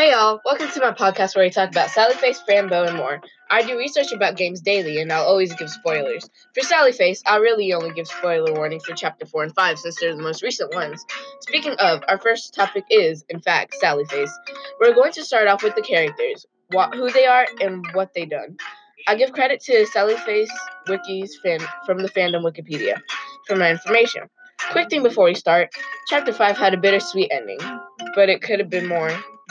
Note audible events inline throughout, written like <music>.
Hey y'all, welcome to my podcast where I talk about Sally Face, Fran Bow, and more. I do research about games daily and I'll always give spoilers. For Sally Face, I'll really only give spoiler warnings for chapter 4 and 5 since they're the most recent ones. Speaking of, our first topic is, in fact, Sally Face. We're going to start off with the characters, what, who they are, and what they done. I give credit to Sally Face Wiki's fan, from the fandom Wikipedia for my information. Quick thing before we start, chapter 5 had a bittersweet ending, but it could have been more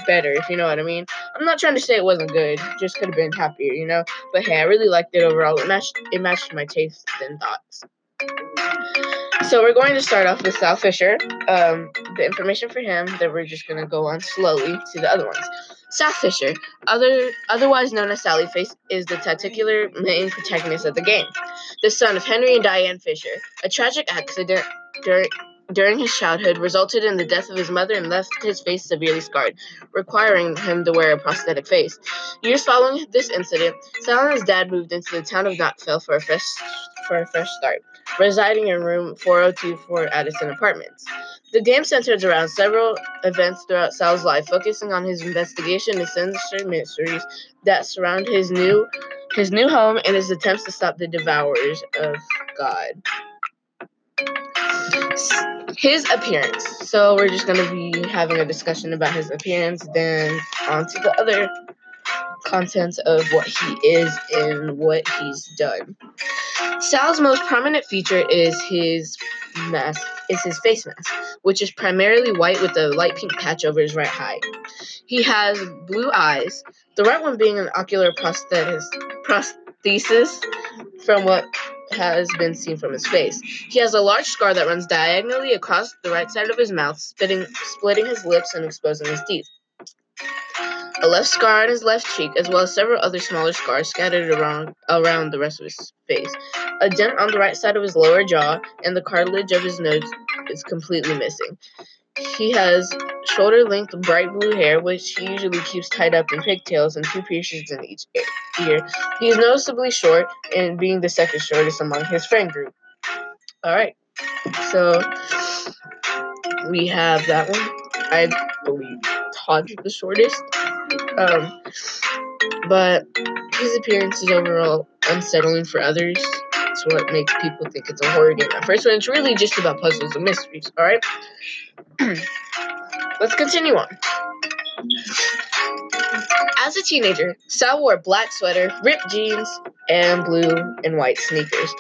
better, if you know what I mean. I'm not trying to say it wasn't good, just could have been happier, you know. But hey, I really liked it overall. It matched it matched my tastes and thoughts. So we're going to start off with Sal Fisher. Um, the information for him that we're just gonna go on slowly to the other ones. Sal Fisher, other otherwise known as Sally Face, is the titular main protagonist of the game. The son of Henry and Diane Fisher. A tragic accident during during his childhood resulted in the death of his mother and left his face severely scarred, requiring him to wear a prosthetic face. Years following this incident, Sal and his dad moved into the town of Nockfell for a fresh, for a fresh start, residing in room 4024 Addison Apartments. The game centers around several events throughout Sal's life, focusing on his investigation into sinister mysteries that surround his new his new home and his attempts to stop the devourers of God his appearance. So we're just gonna be having a discussion about his appearance, then on to the other contents of what he is and what he's done. Sal's most prominent feature is his mask, is his face mask, which is primarily white with a light pink patch over his right eye. He has blue eyes, the right one being an ocular prosthesis, prosthesis from what has been seen from his face. He has a large scar that runs diagonally across the right side of his mouth, spitting, splitting his lips and exposing his teeth. A left scar on his left cheek, as well as several other smaller scars scattered around around the rest of his face. A dent on the right side of his lower jaw, and the cartilage of his nose is completely missing. He has shoulder length bright blue hair, which he usually keeps tied up in pigtails and two piercings in each ear. He is noticeably short, and being the second shortest among his friend group. Alright, so we have that one. I believe Todd the shortest. Um, but his appearance is overall unsettling for others. It's what makes people think it's a horror game at first, when it's really just about puzzles and mysteries, alright? <clears throat> Let's continue on. As a teenager, Sal wore a black sweater, ripped jeans, and blue and white sneakers.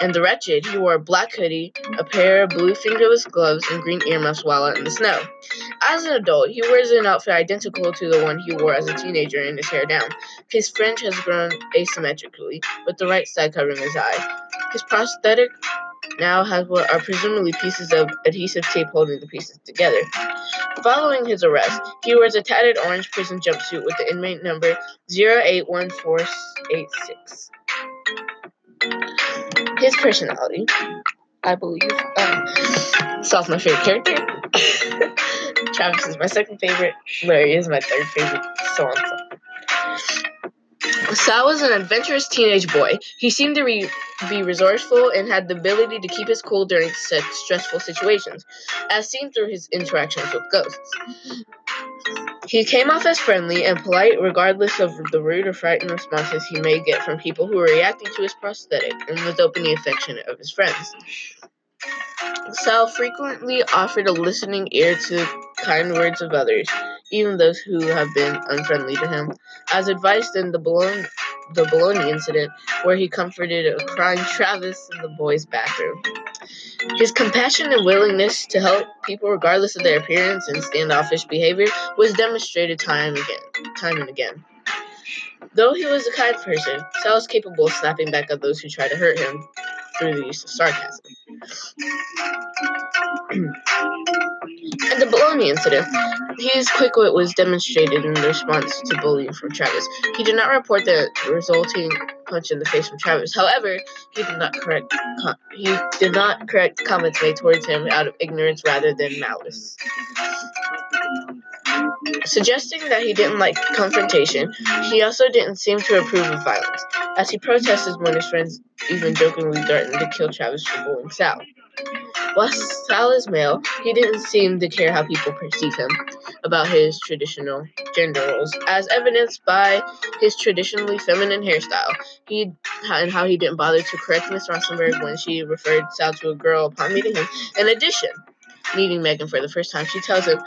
And the wretched, he wore a black hoodie, a pair of blue fingerless gloves, and green earmuffs while out in the snow. As an adult, he wears an outfit identical to the one he wore as a teenager and his hair down. His fringe has grown asymmetrically, with the right side covering his eye. His prosthetic now has what are presumably pieces of adhesive tape holding the pieces together. Following his arrest, he wears a tattered orange prison jumpsuit with the inmate number 081486. His personality, I believe, um, Sal's my favorite character. <laughs> Travis is my second favorite. Larry is my third favorite. So on so. Sal was an adventurous teenage boy. He seemed to be, be resourceful and had the ability to keep his cool during such stressful situations, as seen through his interactions with ghosts. He came off as friendly and polite regardless of the rude or frightened responses he may get from people who were reacting to his prosthetic and was openly affectionate of his friends. Sal frequently offered a listening ear to the kind words of others, even those who have been unfriendly to him, as advice, in the Bologna, the Bologna incident, where he comforted a crying Travis in the boys' bathroom. His compassion and willingness to help people regardless of their appearance and standoffish behavior was demonstrated time and again, time and again. Though he was a kind person, Sal was capable of snapping back at those who tried to hurt him through the use of sarcasm. In the Bologna incident, his quick wit was demonstrated in response to bullying from Travis. He did not report the resulting punch in the face from Travis. However, he did not correct com- he did not correct comments made towards him out of ignorance rather than malice. Suggesting that he didn't like confrontation, he also didn't seem to approve of violence, as he protested when his friends even jokingly threatened to kill Travis for bullying Sal. While Sal is male, he didn't seem to care how people perceive him about his traditional gender roles, as evidenced by his traditionally feminine hairstyle. He and how he didn't bother to correct Miss Rosenberg when she referred Sal to a girl upon meeting him. In addition, meeting Megan for the first time, she tells him,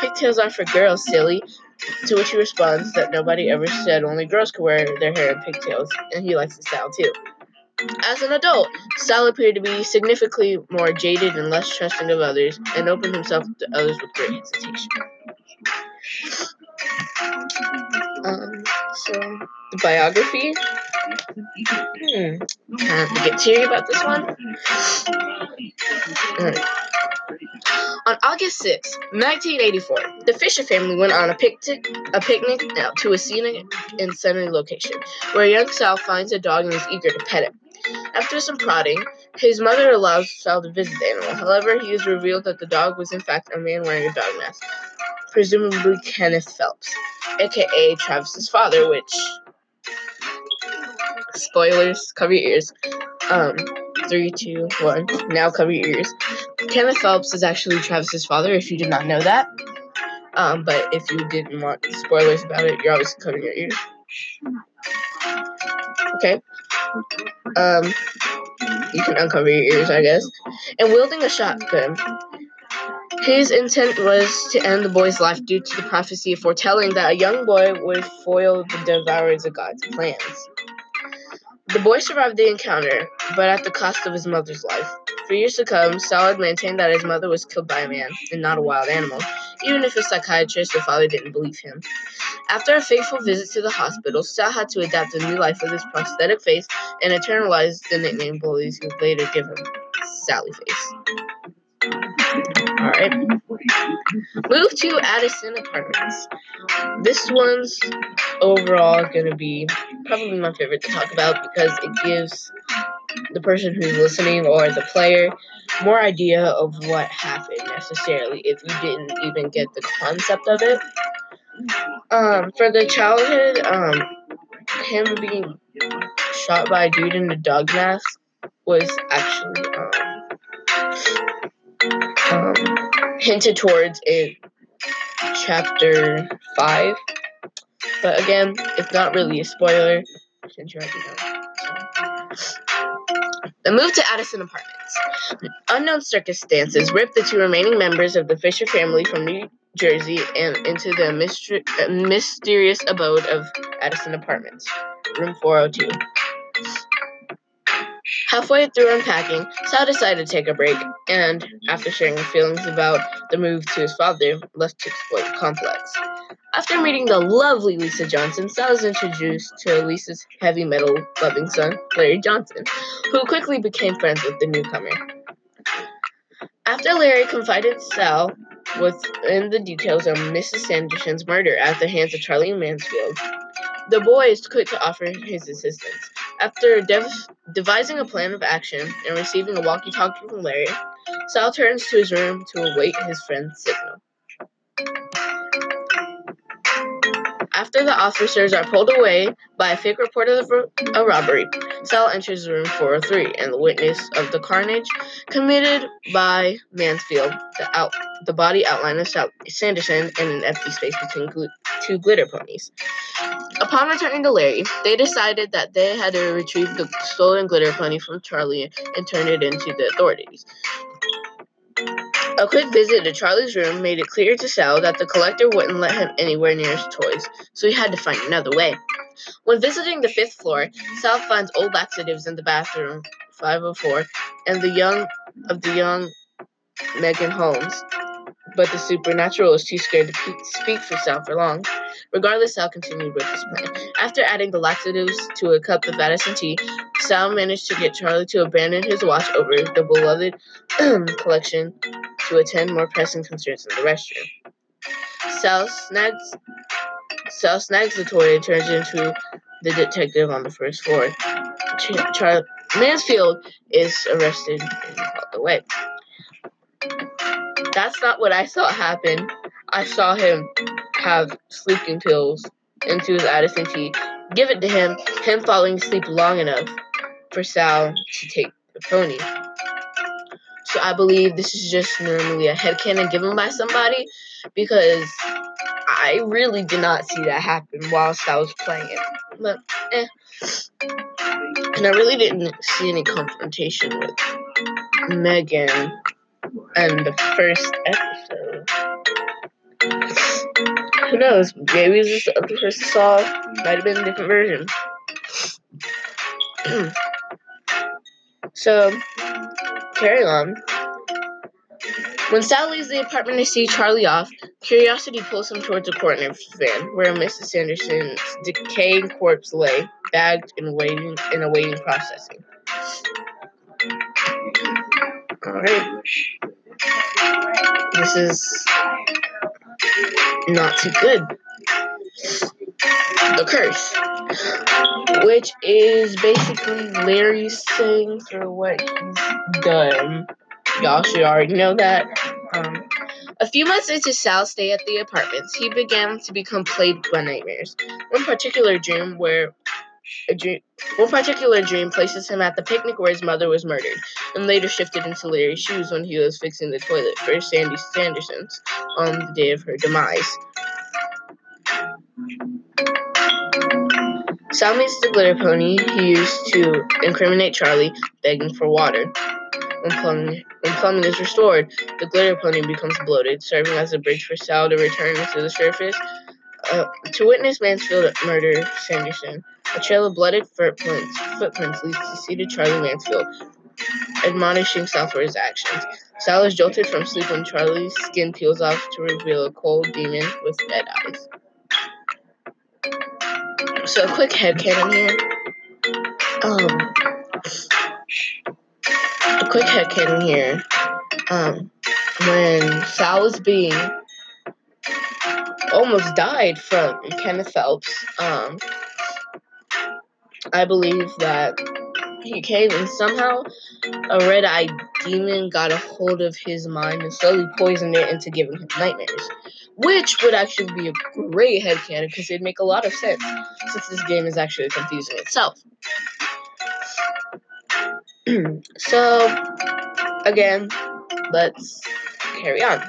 "Pigtails are for girls, silly." To which he responds that nobody ever said only girls could wear their hair in pigtails, and he likes the style too. As an adult, Sal appeared to be significantly more jaded and less trusting of others, and opened himself to others with great hesitation. Um, so, the biography. Hmm. I have to get teary about this one. On August 6, 1984, the Fisher family went on a picnic, a picnic to a scenic and sunny location, where young Sal finds a dog and is eager to pet it. After some prodding, his mother allows Sal to visit the animal. However, he is revealed that the dog was in fact a man wearing a dog mask, presumably Kenneth Phelps, aka Travis's father, which spoilers, cover your ears. Um, three, two, one. Now cover your ears. Kenneth Phelps is actually Travis's father. If you did not know that, um, but if you didn't want spoilers about it, you're obviously covering your ears. Okay. Um, you can uncover your ears, I guess. And wielding a shotgun. His intent was to end the boy's life due to the prophecy foretelling that a young boy would foil the devourers of God's plans. The boy survived the encounter, but at the cost of his mother's life. For years to come, Sal maintained that his mother was killed by a man and not a wild animal, even if his psychiatrist or father didn't believe him. After a fateful visit to the hospital, Sal had to adapt a new life with his prosthetic face and internalize the nickname bullies would later give him Sally Face. Alright. Move to Addison Apartments. This one's overall going to be probably my favorite to talk about because it gives the person who's listening or the player more idea of what happened necessarily if you didn't even get the concept of it. Um, for the childhood, um, him being shot by a dude in a dog mask was actually um, um, hinted towards in chapter 5. But again, it's not really a spoiler since you already know. The move to Addison Apartments. Unknown circumstances ripped the two remaining members of the Fisher family from New Jersey and into the myster- uh, mysterious abode of Addison Apartments, room 402. Halfway through unpacking, Sal decided to take a break, and after sharing feelings about the move to his father, left to explore the complex. After meeting the lovely Lisa Johnson, Sal is introduced to Lisa's heavy metal loving son, Larry Johnson, who quickly became friends with the newcomer. After Larry confided Sal within the details of Mrs. Sanderson's murder at the hands of Charlie Mansfield, the boy is quick to offer his assistance. After dev- devising a plan of action and receiving a walkie talkie from Larry, Sal turns to his room to await his friend's signal. After the officers are pulled away by a fake report of a robbery, Sal enters room 403 and the witness of the carnage committed by Mansfield, the, out- the body outline of Sal- Sanderson, and an empty space between gl- two glitter ponies. Upon returning to Larry, they decided that they had to retrieve the stolen glitter pony from Charlie and turn it into the authorities. A quick visit to Charlie's room made it clear to Sal that the collector wouldn't let him anywhere near his toys, so he had to find another way. When visiting the fifth floor, Sal finds old laxatives in the bathroom, 504, and the young of the young Megan Holmes. But the supernatural is too scared to pe- speak for Sal for long. Regardless, Sal continued with his plan. After adding the laxatives to a cup of Addison tea, Sal managed to get Charlie to abandon his watch over the beloved <clears throat> collection to attend more pressing concerns in the restroom. Sal snags Sal snags the toy and turns into the detective on the first floor. Ch- Mansfield is arrested and called away. That's not what I saw happen. I saw him have sleeping pills into his Addison tea, give it to him, him falling asleep long enough for Sal to take the pony. So I believe this is just normally a headcanon given by somebody because I really did not see that happen whilst I was playing it. But, eh. And I really didn't see any confrontation with Megan in the first episode. Who knows? Maybe this other person saw might have been a different version. <clears throat> so, carry on. When Sal leaves the apartment to see Charlie off, curiosity pulls him towards a corner van where Mrs. Sanderson's decaying corpse lay, bagged and waiting in awaiting processing. Alright. This is not too good. The curse, which is basically Larry saying for what he's done. Y'all should already know that. Um, a few months into Sal's stay at the apartments, he began to become plagued by nightmares. One particular dream where a dream, one particular dream places him at the picnic where his mother was murdered, and later shifted into Larry's shoes when he was fixing the toilet for Sandy Sanderson's on the day of her demise. Sal meets the glitter pony he used to incriminate Charlie, begging for water. When when plumbing is restored, the glitter pony becomes bloated, serving as a bridge for Sal to return to the surface. Uh, to witness Mansfield murder Sanderson, a trail of blooded footprints, footprints leads to seated Charlie Mansfield, admonishing Sal for his actions. Sal is jolted from sleep when Charlie's skin peels off to reveal a cold demon with red eyes. So, a quick headcanon here. Um, a quick headcanon here. Um, when Sal was being almost died from Kenneth Phelps, um, I believe that he came and somehow a red eyed demon got a hold of his mind and slowly poisoned it into giving him nightmares. Which would actually be a great headcanon because it'd make a lot of sense since this game is actually confusing itself. <clears throat> so, again, let's carry on.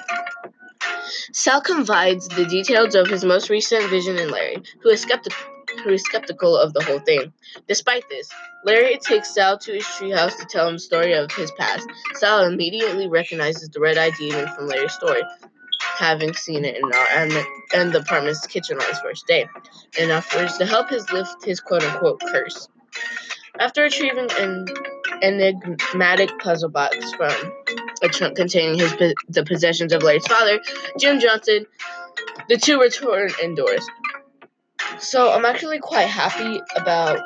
Sal confides the details of his most recent vision in Larry, who is skeptical who is skeptical of the whole thing. Despite this, Larry takes Sal to his treehouse to tell him the story of his past. Sal immediately recognizes the red-eyed demon from Larry's story, having seen it in, our, the apartment's kitchen on his first day, and offers to help his lift his quote-unquote curse. After retrieving an enigmatic puzzle box from a trunk containing his the possessions of Larry's father, Jim Johnson, the two return indoors. So I'm actually quite happy about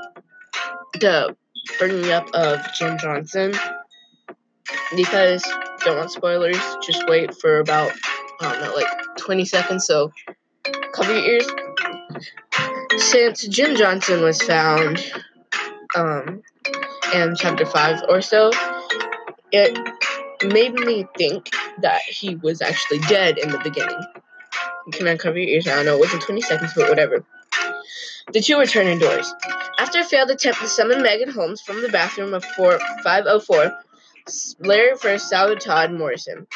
the bringing up of Jim Johnson because don't want spoilers. Just wait for about I don't know, like 20 seconds. So cover your ears. Since Jim Johnson was found um, in chapter five or so, it made me think that he was actually dead in the beginning. Can I cover your ears? I don't know. It wasn't 20 seconds, but whatever. The two return indoors. After a failed attempt to summon Megan Holmes from the bathroom of 4, 504, Larry first saw Todd Morrison,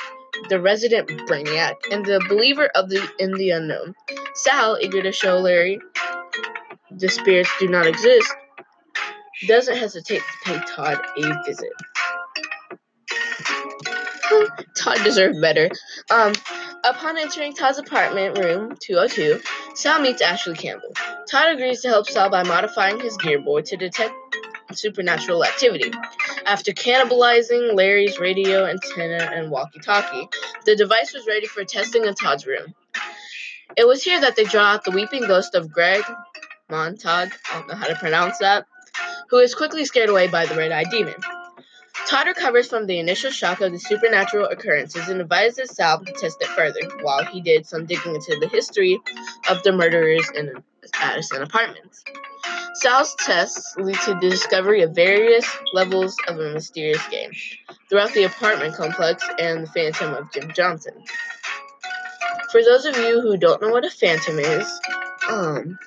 the resident brainiac and the believer of the in the unknown. Sal, eager to show Larry the spirits do not exist, doesn't hesitate to pay Todd a visit. <laughs> Todd deserved better. Um, upon entering Todd's apartment room 202, Sal meets Ashley Campbell. Todd agrees to help Sal by modifying his Gear Boy to detect supernatural activity. After cannibalizing Larry's radio antenna and walkie talkie, the device was ready for testing in Todd's room. It was here that they draw out the weeping ghost of Greg Montag, I don't know how to pronounce that, who is quickly scared away by the red eyed demon. Todd recovers from the initial shock of the supernatural occurrences and advises Sal to test it further, while he did some digging into the history of the murderers in Addison apartments. Sal's tests lead to the discovery of various levels of a mysterious game throughout the apartment complex and the phantom of Jim Johnson. For those of you who don't know what a phantom is, um,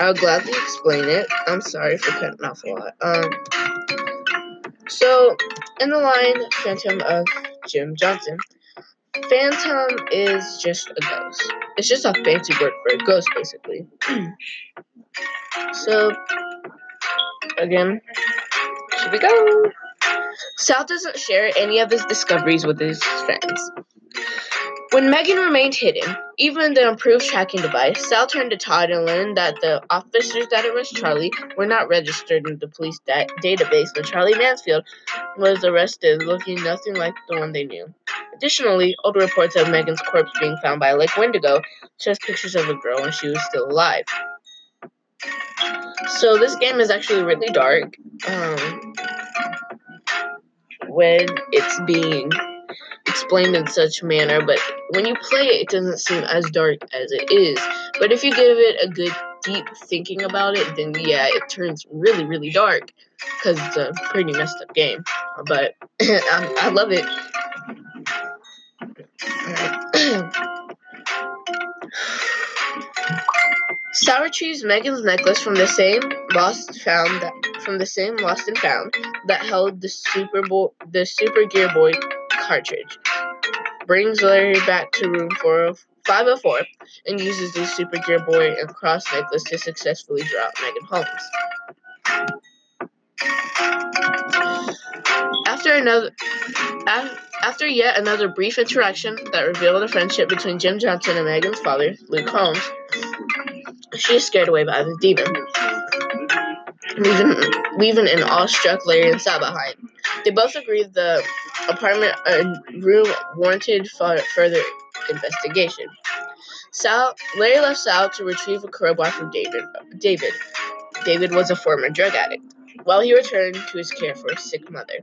I'll gladly explain it. I'm sorry for cutting off a lot. Um, So, in the line Phantom of Jim Johnson, Phantom is just a ghost. It's just a fancy word for a ghost, basically. <clears throat> so, again, here we go. Sal doesn't share any of his discoveries with his friends. When Megan remained hidden, even the improved tracking device, Sal turned to Todd and learned that the officers that arrested Charlie were not registered in the police da- database when Charlie Mansfield was arrested, looking nothing like the one they knew. Additionally, old reports of Megan's corpse being found by Lake Wendigo shows pictures of a girl when she was still alive. So this game is actually really dark um, when it's being explained in such manner, but when you play it, it doesn't seem as dark as it is. But if you give it a good deep thinking about it, then yeah, it turns really, really dark because it's a pretty messed up game. But I, <clears throat> um, I love it. <clears throat> Sour retrieves Megan's necklace from the same lost found that, from the same lost and found that held the Super Bowl the Super Gear Boy cartridge. Brings Larry back to room 504 and uses the Super Gear Boy and Cross necklace to successfully drop Megan Holmes. After another after yet another brief interaction that revealed a friendship between Jim Johnson and Megan's father, Luke Holmes, she is scared away by the demon, leaving, leaving an awestruck Larry and Sal behind. They both agreed the apartment uh, room warranted further investigation. Sal, Larry left Sal to retrieve a crowbar from David. David. David was a former drug addict. While he returned to his care for his sick mother.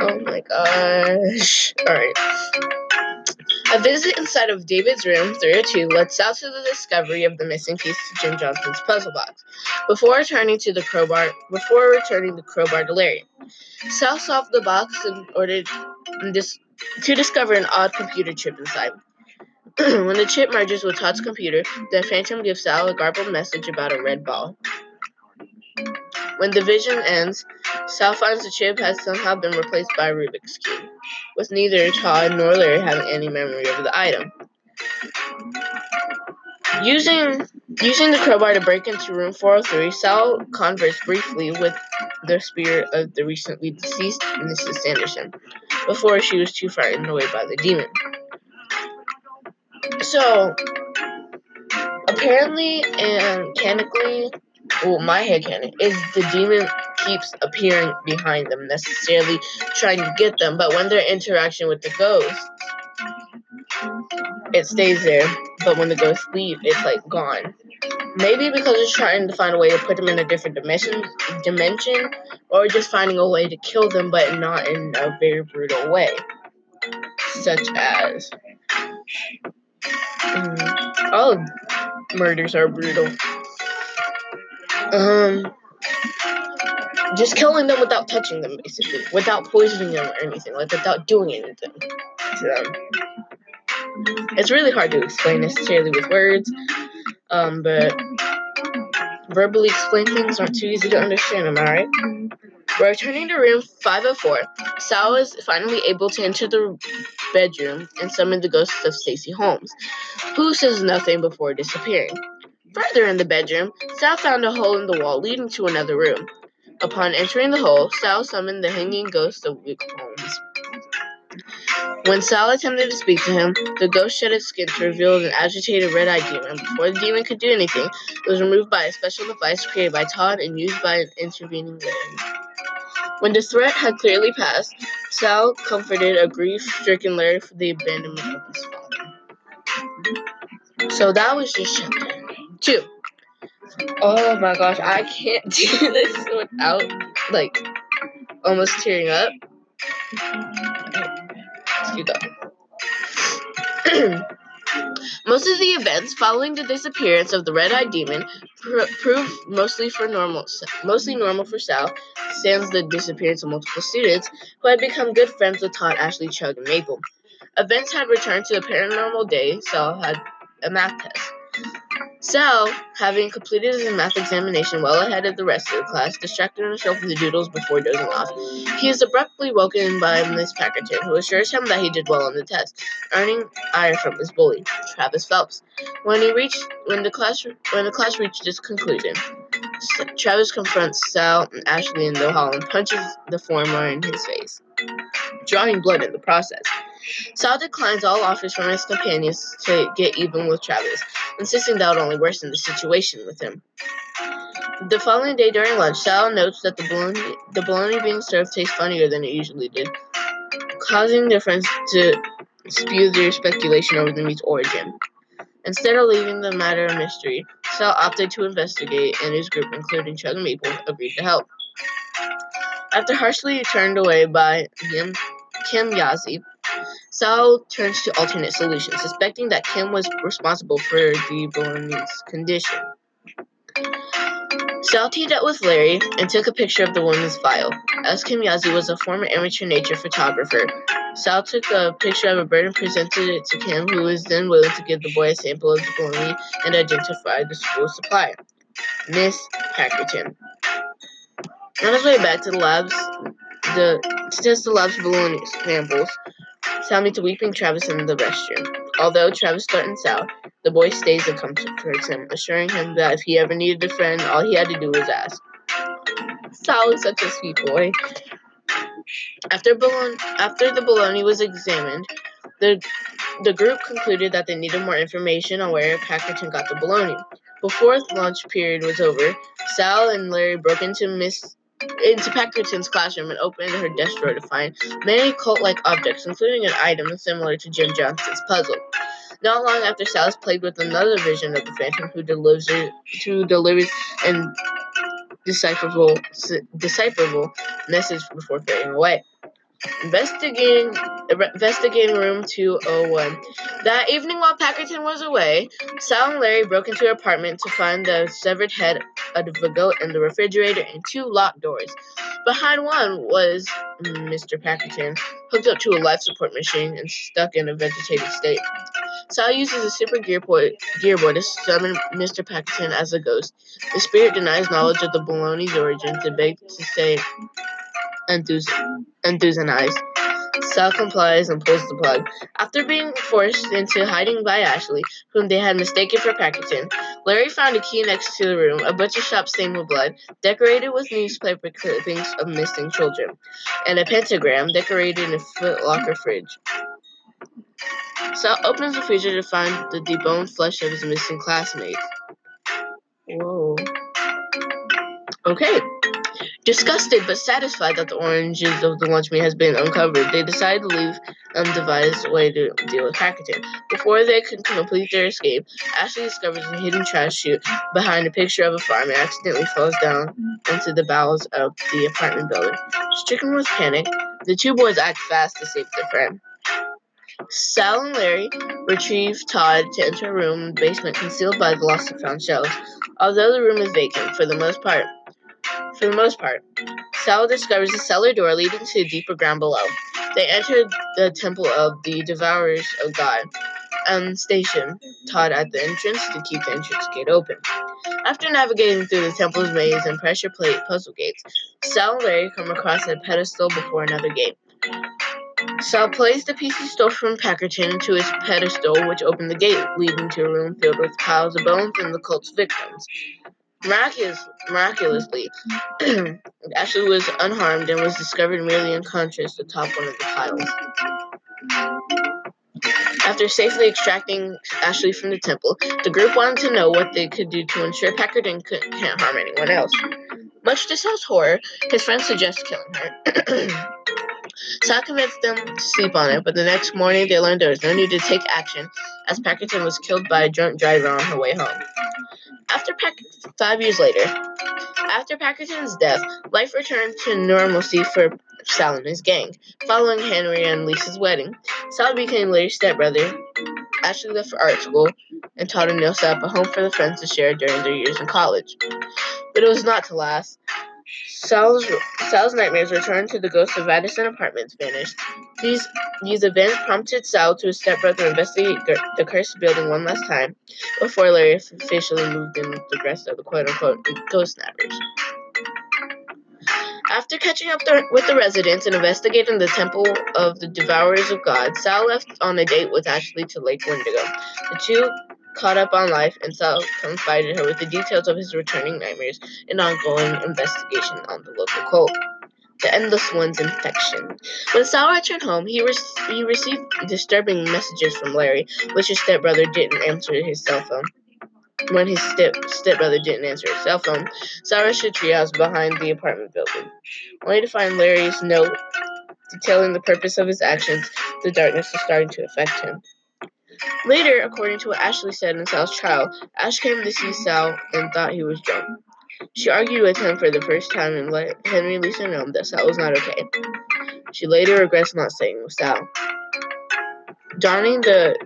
Oh my gosh. Alright. A visit inside of David's room 302 led Sal to the discovery of the missing piece to Jim Johnson's puzzle box. Before returning to the crowbar, before returning the crowbar Larry, Sal solved the box in order to discover an odd computer chip inside. <clears throat> when the chip merges with Todd's computer, the Phantom gives Sal a garbled message about a red ball. When the vision ends, Sal finds the chip has somehow been replaced by a Rubik's Cube, with neither Todd nor Larry having any memory of the item. Using using the crowbar to break into room 403, Sal conversed briefly with the spirit of the recently deceased Mrs. Sanderson before she was too frightened away by the demon. So, apparently and mechanically, well, my head headcanon is the demon keeps appearing behind them, necessarily trying to get them, but when their interaction with the ghost, it stays there, but when the ghosts leave, it's like gone. Maybe because it's trying to find a way to put them in a different dimension, dimension, or just finding a way to kill them, but not in a very brutal way, such as mm, all murders are brutal. Um, just killing them without touching them, basically, without poisoning them or anything, like without doing anything to them. It's really hard to explain necessarily with words, um, but verbally explain things aren't too easy to understand. Am I right? Returning to room 504, Sal is finally able to enter the bedroom and summon the ghost of Stacy Holmes, who says nothing before disappearing. Further in the bedroom, Sal found a hole in the wall leading to another room. Upon entering the hole, Sal summoned the hanging ghost of Luke Holmes. When Sal attempted to speak to him, the ghost shed its skin to reveal an agitated red-eyed demon. Before the demon could do anything, it was removed by a special device created by Todd and used by an intervening Larry. When the threat had clearly passed, Sal comforted a grief-stricken Larry for the abandonment of his father. So that was just chapter two. Oh my gosh, I can't do this without like almost tearing up. Excuse that. <clears throat> Most of the events following the disappearance of the red-eyed demon pr- proved mostly for normal, mostly normal for Sal, sans the disappearance of multiple students who had become good friends with Todd, Ashley, Chug, and Maple. Events had returned to the paranormal day. Sal had a math test. Sal, having completed his math examination well ahead of the rest of the class, distracted himself with the doodles before dozing off. He is abruptly woken by Miss Packerton, who assures him that he did well on the test, earning ire from his bully, Travis Phelps. When he reached, when the class, when the class reached its conclusion, Travis confronts Sal and Ashley in the hall and punches the former in his face, drawing blood in the process. Sal declines all offers from his companions to get even with Travis, insisting that would only worsen the situation with him. The following day during lunch, Sal notes that the bologna, the bologna being served tastes funnier than it usually did, causing their friends to spew their speculation over the meat's origin. Instead of leaving the matter a mystery, Sal opted to investigate, and his group, including Chug and Maple, agreed to help. After harshly turned away by Kim, Kim Yazi, Sal turns to alternate solutions, suspecting that Kim was responsible for the Bologna's condition. Sal teamed up with Larry and took a picture of the woman's file. As Kim Yazi was a former amateur nature photographer, Sal took a picture of a bird and presented it to Kim, who was then willing to give the boy a sample of the bologna and identify the school supplier, Miss Packerton. On his way back to the labs, the, to test the lab's bologna samples, Sal meets weeping Travis in the restroom. Although Travis threatens Sal, the boy stays and comforts him, assuring him that if he ever needed a friend, all he had to do was ask. Sal is such a sweet boy. After, bologna, after the bologna was examined, the, the group concluded that they needed more information on where Packerton got the bologna. Before the lunch period was over, Sal and Larry broke into Miss into Packerton's classroom and opened her desk drawer to find many cult-like objects, including an item similar to Jim Johnson's puzzle. Not long after, Sal's played with another vision of the Phantom, who delivers who delivers an decipherable decipherable message before fading away. Investigating investigating room 201. That evening while Packerton was away, Sal and Larry broke into her apartment to find the severed head of a goat in the refrigerator and two locked doors. Behind one was Mr. Packerton, hooked up to a life support machine and stuck in a vegetative state. Sal uses a super gear boy, gear boy to summon Mr. Packerton as a ghost. The spirit denies knowledge of the baloney's origins and begs to stay enthusiasm. Sal complies and pulls the plug. After being forced into hiding by Ashley, whom they had mistaken for Packerton, Larry found a key next to the room, a butcher shop stained with blood, decorated with newspaper clippings of missing children, and a pentagram decorated in a Foot Locker fridge. Sal opens the freezer to find the deboned flesh of his missing classmate. Whoa. Okay. Disgusted but satisfied that the oranges of the lunch meat has been uncovered, they decide to leave and devise a way to deal with Packerton. Before they can complete their escape, Ashley discovers a hidden trash chute behind a picture of a farm and accidentally falls down into the bowels of the apartment building. Stricken with panic, the two boys act fast to save their friend. Sal and Larry retrieve Todd to enter a room in the basement concealed by the lost and found shelves. Although the room is vacant for the most part, for the most part, Sal discovers a cellar door leading to a deeper ground below. They enter the temple of the Devourers of God and station Todd at the entrance to keep the entrance gate open. After navigating through the temple's maze and pressure plate puzzle gates, Sal and Larry come across a pedestal before another gate. Sal placed the piece he stole from Packerton into his pedestal, which opened the gate, leading to a room filled with piles of bones and the cult's victims. Miraculous, miraculously, <clears throat> Ashley was unharmed and was discovered merely unconscious atop one of the piles. After safely extracting Ashley from the temple, the group wanted to know what they could do to ensure Packerton can't harm anyone else. Much to Sal's horror, his friends suggest killing her. <clears throat> Sal convinced them to sleep on it, but the next morning they learned there was no need to take action, as Packerton was killed by a drunk driver on her way home. After five years later, after Packerton's death, life returned to normalcy for Sal and his gang. Following Henry and Lisa's wedding, Sal became Larry's stepbrother. Ashley left for art school, and Todd and Neil set up a home for the friends to share during their years in college. But it was not to last. Sal's, Sal's nightmares returned to the ghost of Addison Apartments vanished. These these events prompted Sal to his stepbrother investigate the cursed building one last time before Larry officially moved in with the rest of the quote unquote ghost snappers. After catching up the, with the residents and investigating the temple of the Devourers of God, Sal left on a date with Ashley to Lake Wendigo. The two caught up on life, and Sal confided her with the details of his returning nightmares and ongoing investigation on the local cult. The Endless One's infection. When Sal returned home, he, re- he received disturbing messages from Larry, which his stepbrother didn't answer his cell phone. When his step stepbrother didn't answer his cell phone, Sal rushed to treehouse behind the apartment building, only to find Larry's note detailing the purpose of his actions. The darkness was starting to affect him. Later, according to what Ashley said in Sal's trial, Ash came to see Sal and thought he was drunk. She argued with him for the first time and let Henry know that Sal was not okay. She later regrets not staying with Sal. Donning the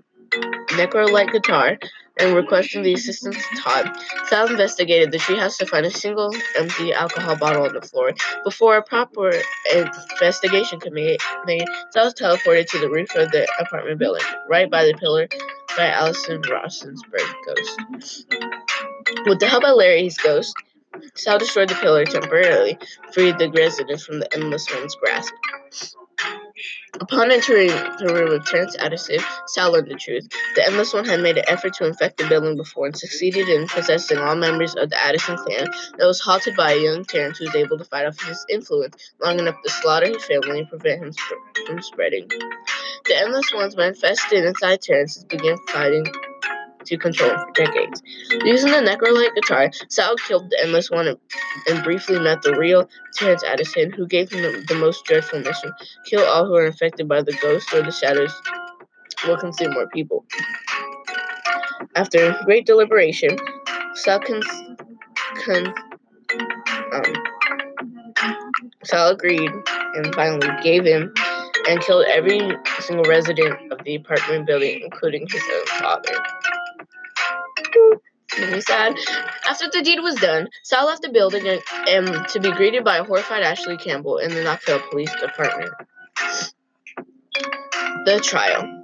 Necrolite guitar and requesting the assistance of Todd, Sal investigated the treehouse to find a single empty alcohol bottle on the floor. Before a proper investigation could be made, Sal was teleported to the roof of the apartment building, right by the pillar by Allison Rosenberg ghost. With the help of Larry's ghost, Sal destroyed the pillar temporarily, freed the residents from the Endless One's grasp. Upon entering the room of Terence Addison, Sal learned the truth. The Endless One had made an effort to infect the building before and succeeded in possessing all members of the Addison clan that was halted by a young Terence who was able to fight off his influence long enough to slaughter his family and prevent him sp- from spreading. The Endless Ones manifested inside Terence and began fighting to control for decades. Using the Necrolite guitar, Sal killed the Endless One and, briefly met the real Terence Addison, who gave him the, the most dreadful mission kill all who are infected by the ghosts or the shadows will consume more people. After great deliberation, Sal, um, Sal agreed and finally gave him and killed every single resident of the apartment building, including his own father. After the deed was done, Sal left the building and, and to be greeted by a horrified Ashley Campbell in the Nockfell Police Department. The trial.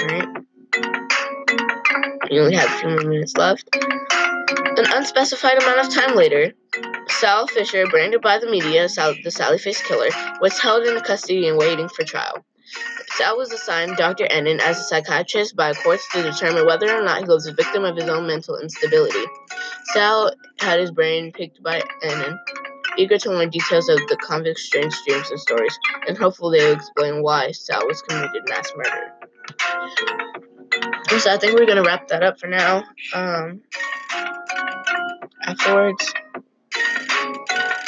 Alright. We only have a few more minutes left. An unspecified amount of time later, Sal Fisher, branded by the media Sal, the Sally Face Killer, was held in custody and waiting for trial. Sal was assigned Dr. Ennin as a psychiatrist by courts to determine whether or not he was a victim of his own mental instability. Sal had his brain picked by Ennin, eager to learn details of the convict's strange dreams and stories, and hopeful they will explain why Sal was committed mass murder. So I think we're gonna wrap that up for now. Um, afterwards.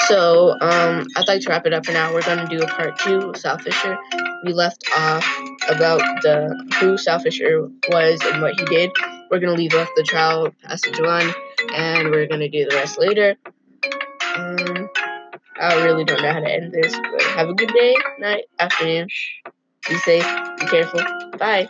So, um, I'd like to wrap it up for now. We're going to do a part two of Sal Fisher. We left off about the who Sal Fisher was and what he did. We're going to leave off the trial passage one, and we're going to do the rest later. Um, I really don't know how to end this, but have a good day, night, afternoon. Be safe, be careful. Bye.